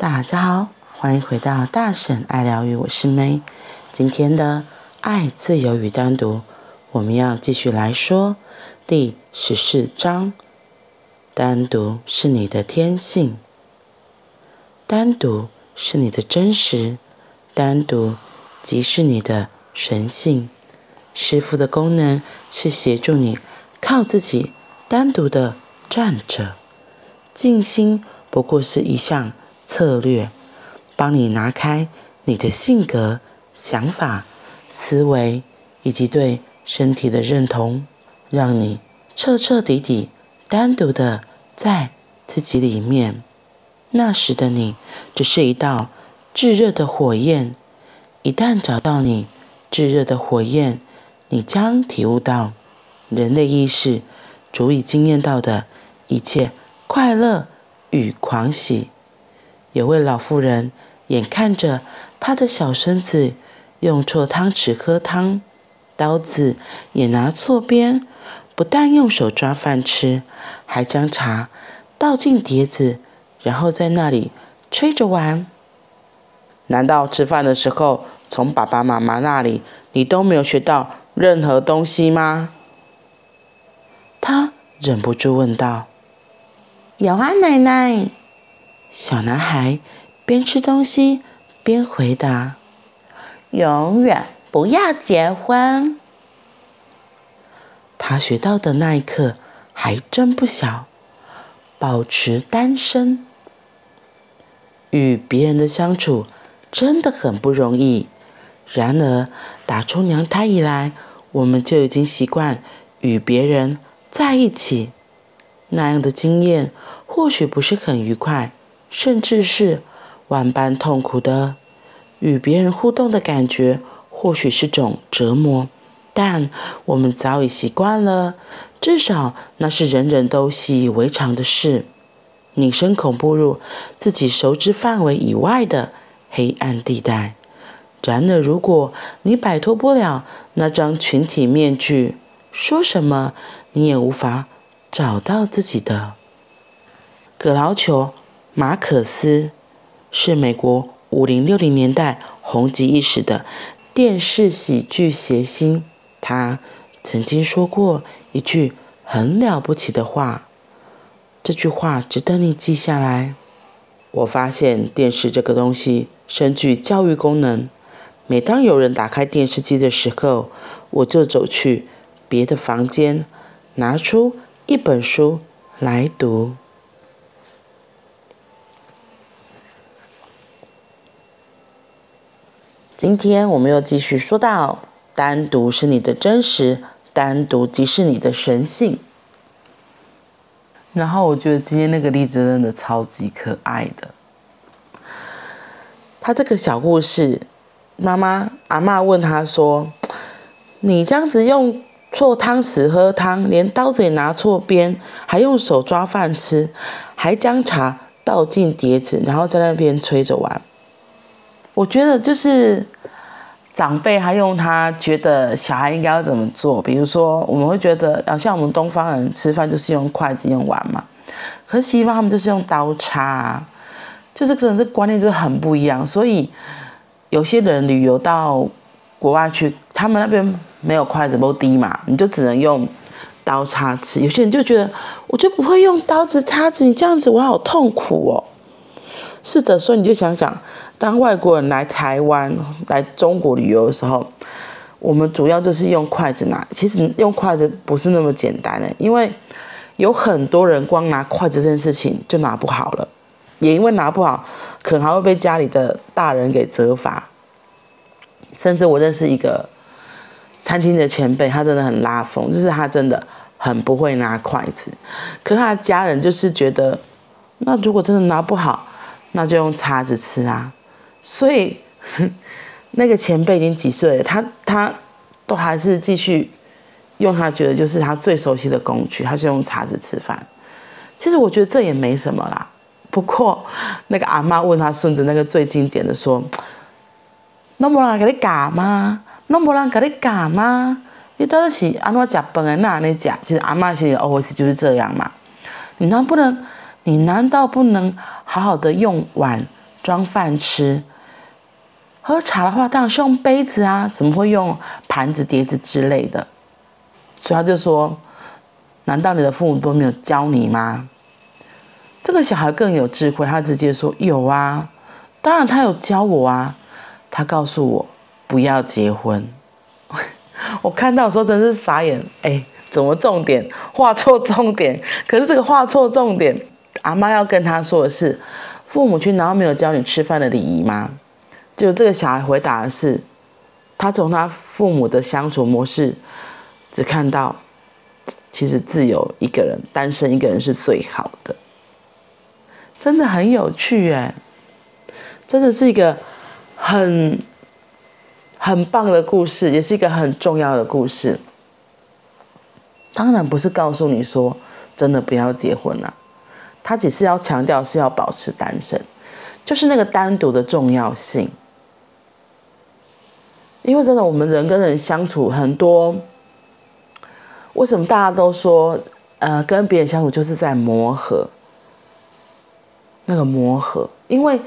大家好，欢迎回到大婶爱疗愈，我是 May。今天的爱、自由与单独，我们要继续来说第十四章。单独是你的天性，单独是你的真实，单独即是你的神性。师傅的功能是协助你靠自己单独的站着，静心不过是一项。策略，帮你拿开你的性格、想法、思维以及对身体的认同，让你彻彻底底单独的在自己里面。那时的你，只是一道炙热的火焰。一旦找到你炙热的火焰，你将体悟到人类意识足以惊艳到的一切快乐与狂喜。有位老妇人，眼看着她的小孙子用错汤匙喝汤，刀子也拿错边，不但用手抓饭吃，还将茶倒进碟子，然后在那里吹着玩。难道吃饭的时候，从爸爸妈妈那里你都没有学到任何东西吗？她忍不住问道。有啊，奶奶。小男孩边吃东西边回答：“永远不要结婚。”他学到的那一刻还真不小，保持单身。与别人的相处真的很不容易。然而，打出娘胎以来，我们就已经习惯与别人在一起。那样的经验或许不是很愉快。甚至是万般痛苦的，与别人互动的感觉，或许是种折磨，但我们早已习惯了，至少那是人人都习以为常的事。你深恐步入自己熟知范围以外的黑暗地带。然而，如果你摆脱不了那张群体面具，说什么你也无法找到自己的。葛劳球。马可思是美国五零六零年代红极一时的电视喜剧谐星。他曾经说过一句很了不起的话，这句话值得你记下来。我发现电视这个东西深具教育功能。每当有人打开电视机的时候，我就走去别的房间，拿出一本书来读。今天我们又继续说到，单独是你的真实，单独即是你的神性。然后我觉得今天那个例子真的超级可爱的。他这个小故事，妈妈阿嬷问他说：“你这样子用错汤匙喝汤，连刀子也拿错边，还用手抓饭吃，还将茶倒进碟子，然后在那边吹着玩。”我觉得就是长辈还用他觉得小孩应该要怎么做，比如说我们会觉得，好像我们东方人吃饭就是用筷子用碗嘛，可是西方他们就是用刀叉啊，就是可能这观念就很不一样。所以有些人旅游到国外去，他们那边没有筷子不低嘛，你就只能用刀叉吃。有些人就觉得，我就不会用刀子叉子，你这样子我好痛苦哦。是的，所以你就想想。当外国人来台湾、来中国旅游的时候，我们主要就是用筷子拿。其实用筷子不是那么简单的，因为有很多人光拿筷子这件事情就拿不好了，也因为拿不好，可能还会被家里的大人给责罚。甚至我认识一个餐厅的前辈，他真的很拉风，就是他真的很不会拿筷子，可他的家人就是觉得，那如果真的拿不好，那就用叉子吃啊。所以，那个前辈已经几岁了，他他都还是继续用他觉得就是他最熟悉的工具，他是用叉子吃饭。其实我觉得这也没什么啦。不过那个阿嬷问他孙子那个最经典的说：“那没人给你教吗？那没人给你教吗？你到底是安怎吃饭的？那你讲，其实阿嬷其实偶尔是就是这样嘛。你能不能？你难道不能好好的用碗？”装饭吃。喝茶的话，当然是用杯子啊，怎么会用盘子、碟子之类的？所以他就说：“难道你的父母都没有教你吗？”这个小孩更有智慧，他直接说：“有啊，当然他有教我啊。他告诉我不要结婚。”我看到的时候真是傻眼，哎，怎么重点画错重点？可是这个画错重点，阿妈要跟他说的是：父母亲难道没有教你吃饭的礼仪吗？就这个小孩回答的是，他从他父母的相处模式，只看到，其实自由一个人，单身一个人是最好的，真的很有趣哎，真的是一个很很棒的故事，也是一个很重要的故事。当然不是告诉你说真的不要结婚了，他只是要强调是要保持单身，就是那个单独的重要性。因为真的，我们人跟人相处很多，为什么大家都说，呃，跟别人相处就是在磨合？那个磨合，因为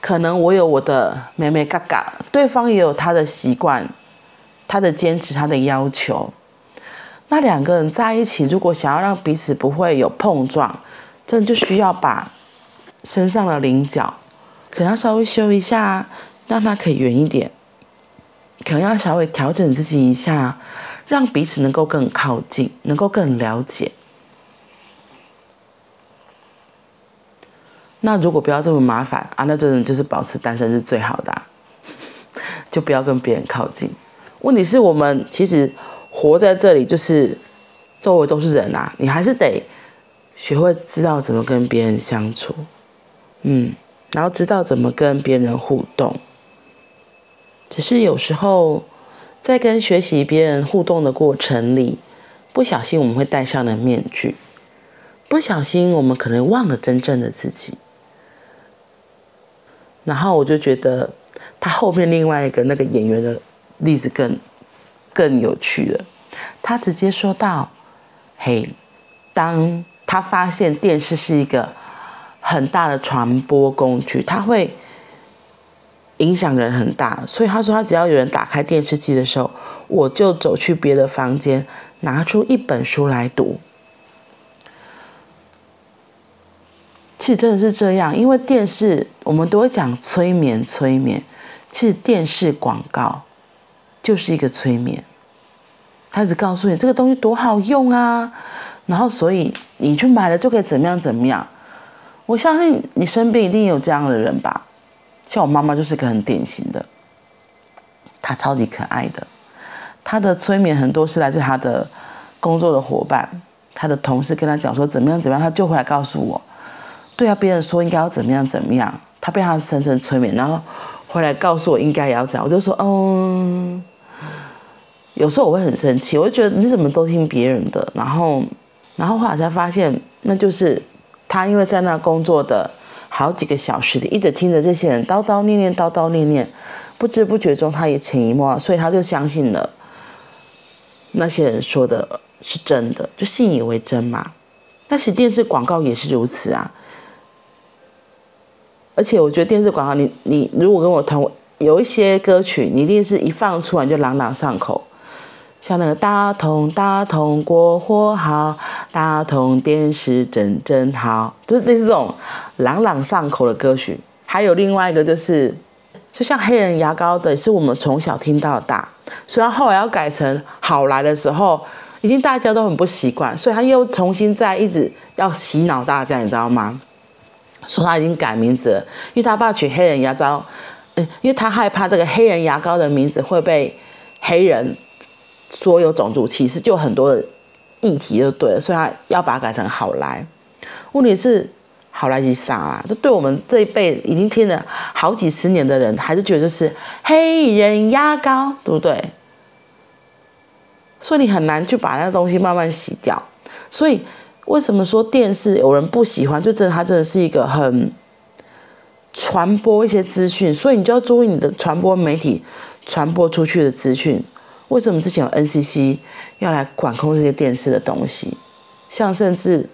可能我有我的眉眉角角，对方也有他的习惯、他的坚持、他的要求。那两个人在一起，如果想要让彼此不会有碰撞，真的就需要把身上的棱角可能要稍微修一下，让它可以圆一点。可能要稍微调整自己一下，让彼此能够更靠近，能够更了解。那如果不要这么麻烦啊，那真的就是保持单身是最好的啊，就不要跟别人靠近。问题是我们其实活在这里，就是周围都是人啊，你还是得学会知道怎么跟别人相处，嗯，然后知道怎么跟别人互动。只是有时候，在跟学习别人互动的过程里，不小心我们会戴上了面具，不小心我们可能忘了真正的自己。然后我就觉得，他后面另外一个那个演员的例子更更有趣了。他直接说道：“嘿，当他发现电视是一个很大的传播工具，他会。”影响人很大，所以他说他只要有人打开电视机的时候，我就走去别的房间，拿出一本书来读。其实真的是这样，因为电视我们都会讲催眠，催眠，其实电视广告就是一个催眠，他只告诉你这个东西多好用啊，然后所以你去买了就可以怎么样怎么样。我相信你身边一定有这样的人吧。像我妈妈就是个很典型的，她超级可爱的，她的催眠很多是来自她的工作的伙伴，她的同事跟她讲说怎么样怎么样，她就回来告诉我，对啊，别人说应该要怎么样怎么样，她被她深深催眠，然后回来告诉我应该也要这样，我就说嗯，有时候我会很生气，我就觉得你怎么都听别人的，然后然后后来才发现那就是他因为在那工作的。好几个小时里，一直听着这些人叨叨念念，叨叨念念，不知不觉中他也潜移默化，所以他就相信了那些人说的是真的，就信以为真嘛。但是电视广告也是如此啊。而且我觉得电视广告，你你如果跟我同有一些歌曲，你一定是一放出来就朗朗上口。像那个大同大同国货好，大同电视真真好，就是类似这种朗朗上口的歌曲。还有另外一个就是，就像黑人牙膏的，是我们从小听到大，虽然后来要改成好来的时候，已经大家都很不习惯，所以他又重新再一直要洗脑大家，你知道吗？说他已经改名字了，因为他爸取黑人牙膏，嗯，因为他害怕这个黑人牙膏的名字会被黑人。所有种族歧视就很多的议题就对了，所以他要把它改成好来。问题是好来是啥啊？就对我们这一辈已经听了好几十年的人，还是觉得就是黑人牙膏，对不对？所以你很难去把那东西慢慢洗掉。所以为什么说电视有人不喜欢？就真的它真的是一个很传播一些资讯，所以你就要注意你的传播媒体传播出去的资讯。为什么之前有 NCC 要来管控这些电视的东西？像甚至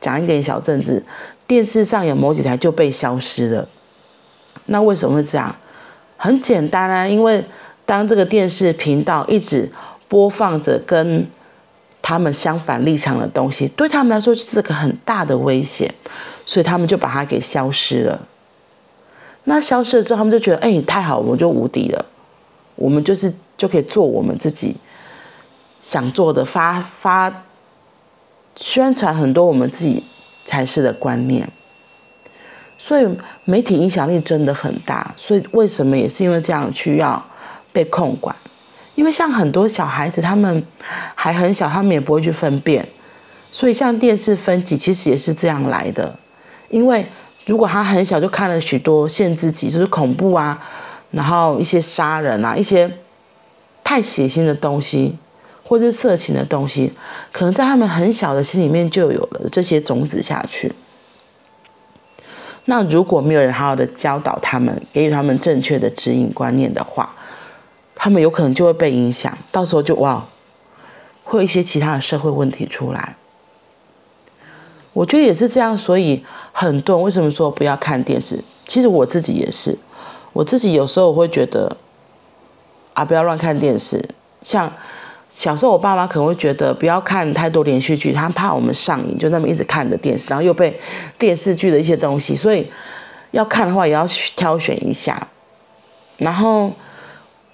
讲一点小政治，电视上有某几台就被消失了，那为什么会这样？很简单啊，因为当这个电视频道一直播放着跟他们相反立场的东西，对他们来说是个很大的威胁，所以他们就把它给消失了。那消失了之后，他们就觉得，哎，太好，我们就无敌了，我们就是就可以做我们自己想做的，发发宣传很多我们自己才是的观念。所以媒体影响力真的很大，所以为什么也是因为这样需要被控管？因为像很多小孩子，他们还很小，他们也不会去分辨，所以像电视分级其实也是这样来的。因为如果他很小就看了许多限制级，就是恐怖啊，然后一些杀人啊，一些太血腥的东西，或者是色情的东西，可能在他们很小的心里面就有了这些种子下去。那如果没有人好好的教导他们，给予他们正确的指引观念的话，他们有可能就会被影响，到时候就哇，会有一些其他的社会问题出来。我觉得也是这样，所以很多人为什么说不要看电视？其实我自己也是，我自己有时候我会觉得啊，不要乱看电视。像小时候我爸妈可能会觉得不要看太多连续剧，他怕我们上瘾，就那么一直看着电视，然后又被电视剧的一些东西，所以要看的话也要挑选一下，然后。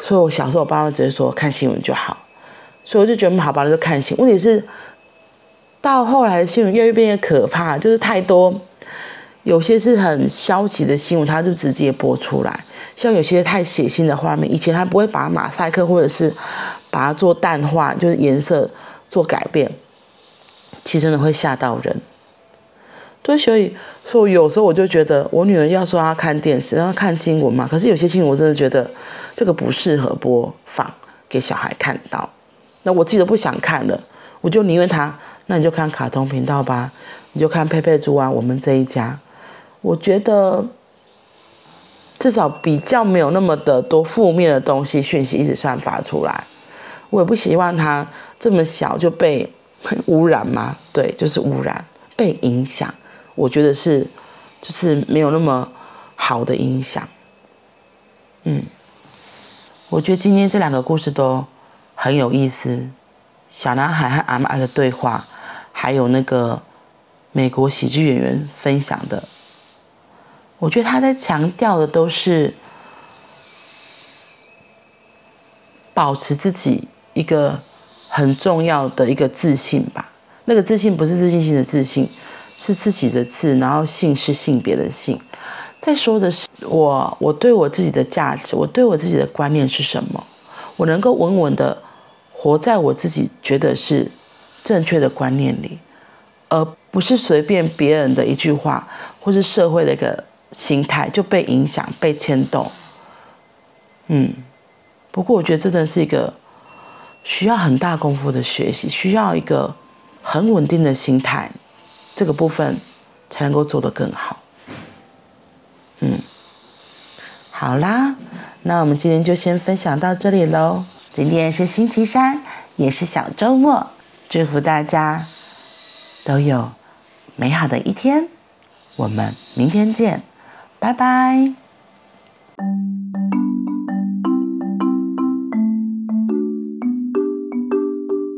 所以，我小时候我爸妈直接说看新闻就好，所以我就觉得好吧，那就看新闻。问题是，到后来的新闻越来越变越可怕，就是太多，有些是很消极的新闻，它就直接播出来。像有些太血腥的画面，以前他不会把马赛克或者是把它做淡化，就是颜色做改变，其实真的会吓到人。对，所以，所以有时候我就觉得，我女儿要说她看电视，让她看新闻嘛。可是有些新闻我真的觉得这个不适合播放给小孩看到。那我自己都不想看了，我就宁愿她，那你就看卡通频道吧，你就看佩佩猪啊，我们这一家。我觉得至少比较没有那么的多负面的东西讯息一直散发出来。我也不希望他这么小就被污染嘛，对，就是污染，被影响。我觉得是，就是没有那么好的影响。嗯，我觉得今天这两个故事都很有意思，小男孩和阿嬷的对话，还有那个美国喜剧演员分享的，我觉得他在强调的都是保持自己一个很重要的一个自信吧。那个自信不是自信心的自信。是自己的字，然后性是性别的性，在说的是我，我对我自己的价值，我对我自己的观念是什么？我能够稳稳的活在我自己觉得是正确的观念里，而不是随便别人的一句话，或是社会的一个心态就被影响、被牵动。嗯，不过我觉得真的是一个需要很大功夫的学习，需要一个很稳定的心态。这个部分才能够做得更好。嗯，好啦，那我们今天就先分享到这里喽。今天是星期三，也是小周末，祝福大家都有美好的一天。我们明天见，拜拜。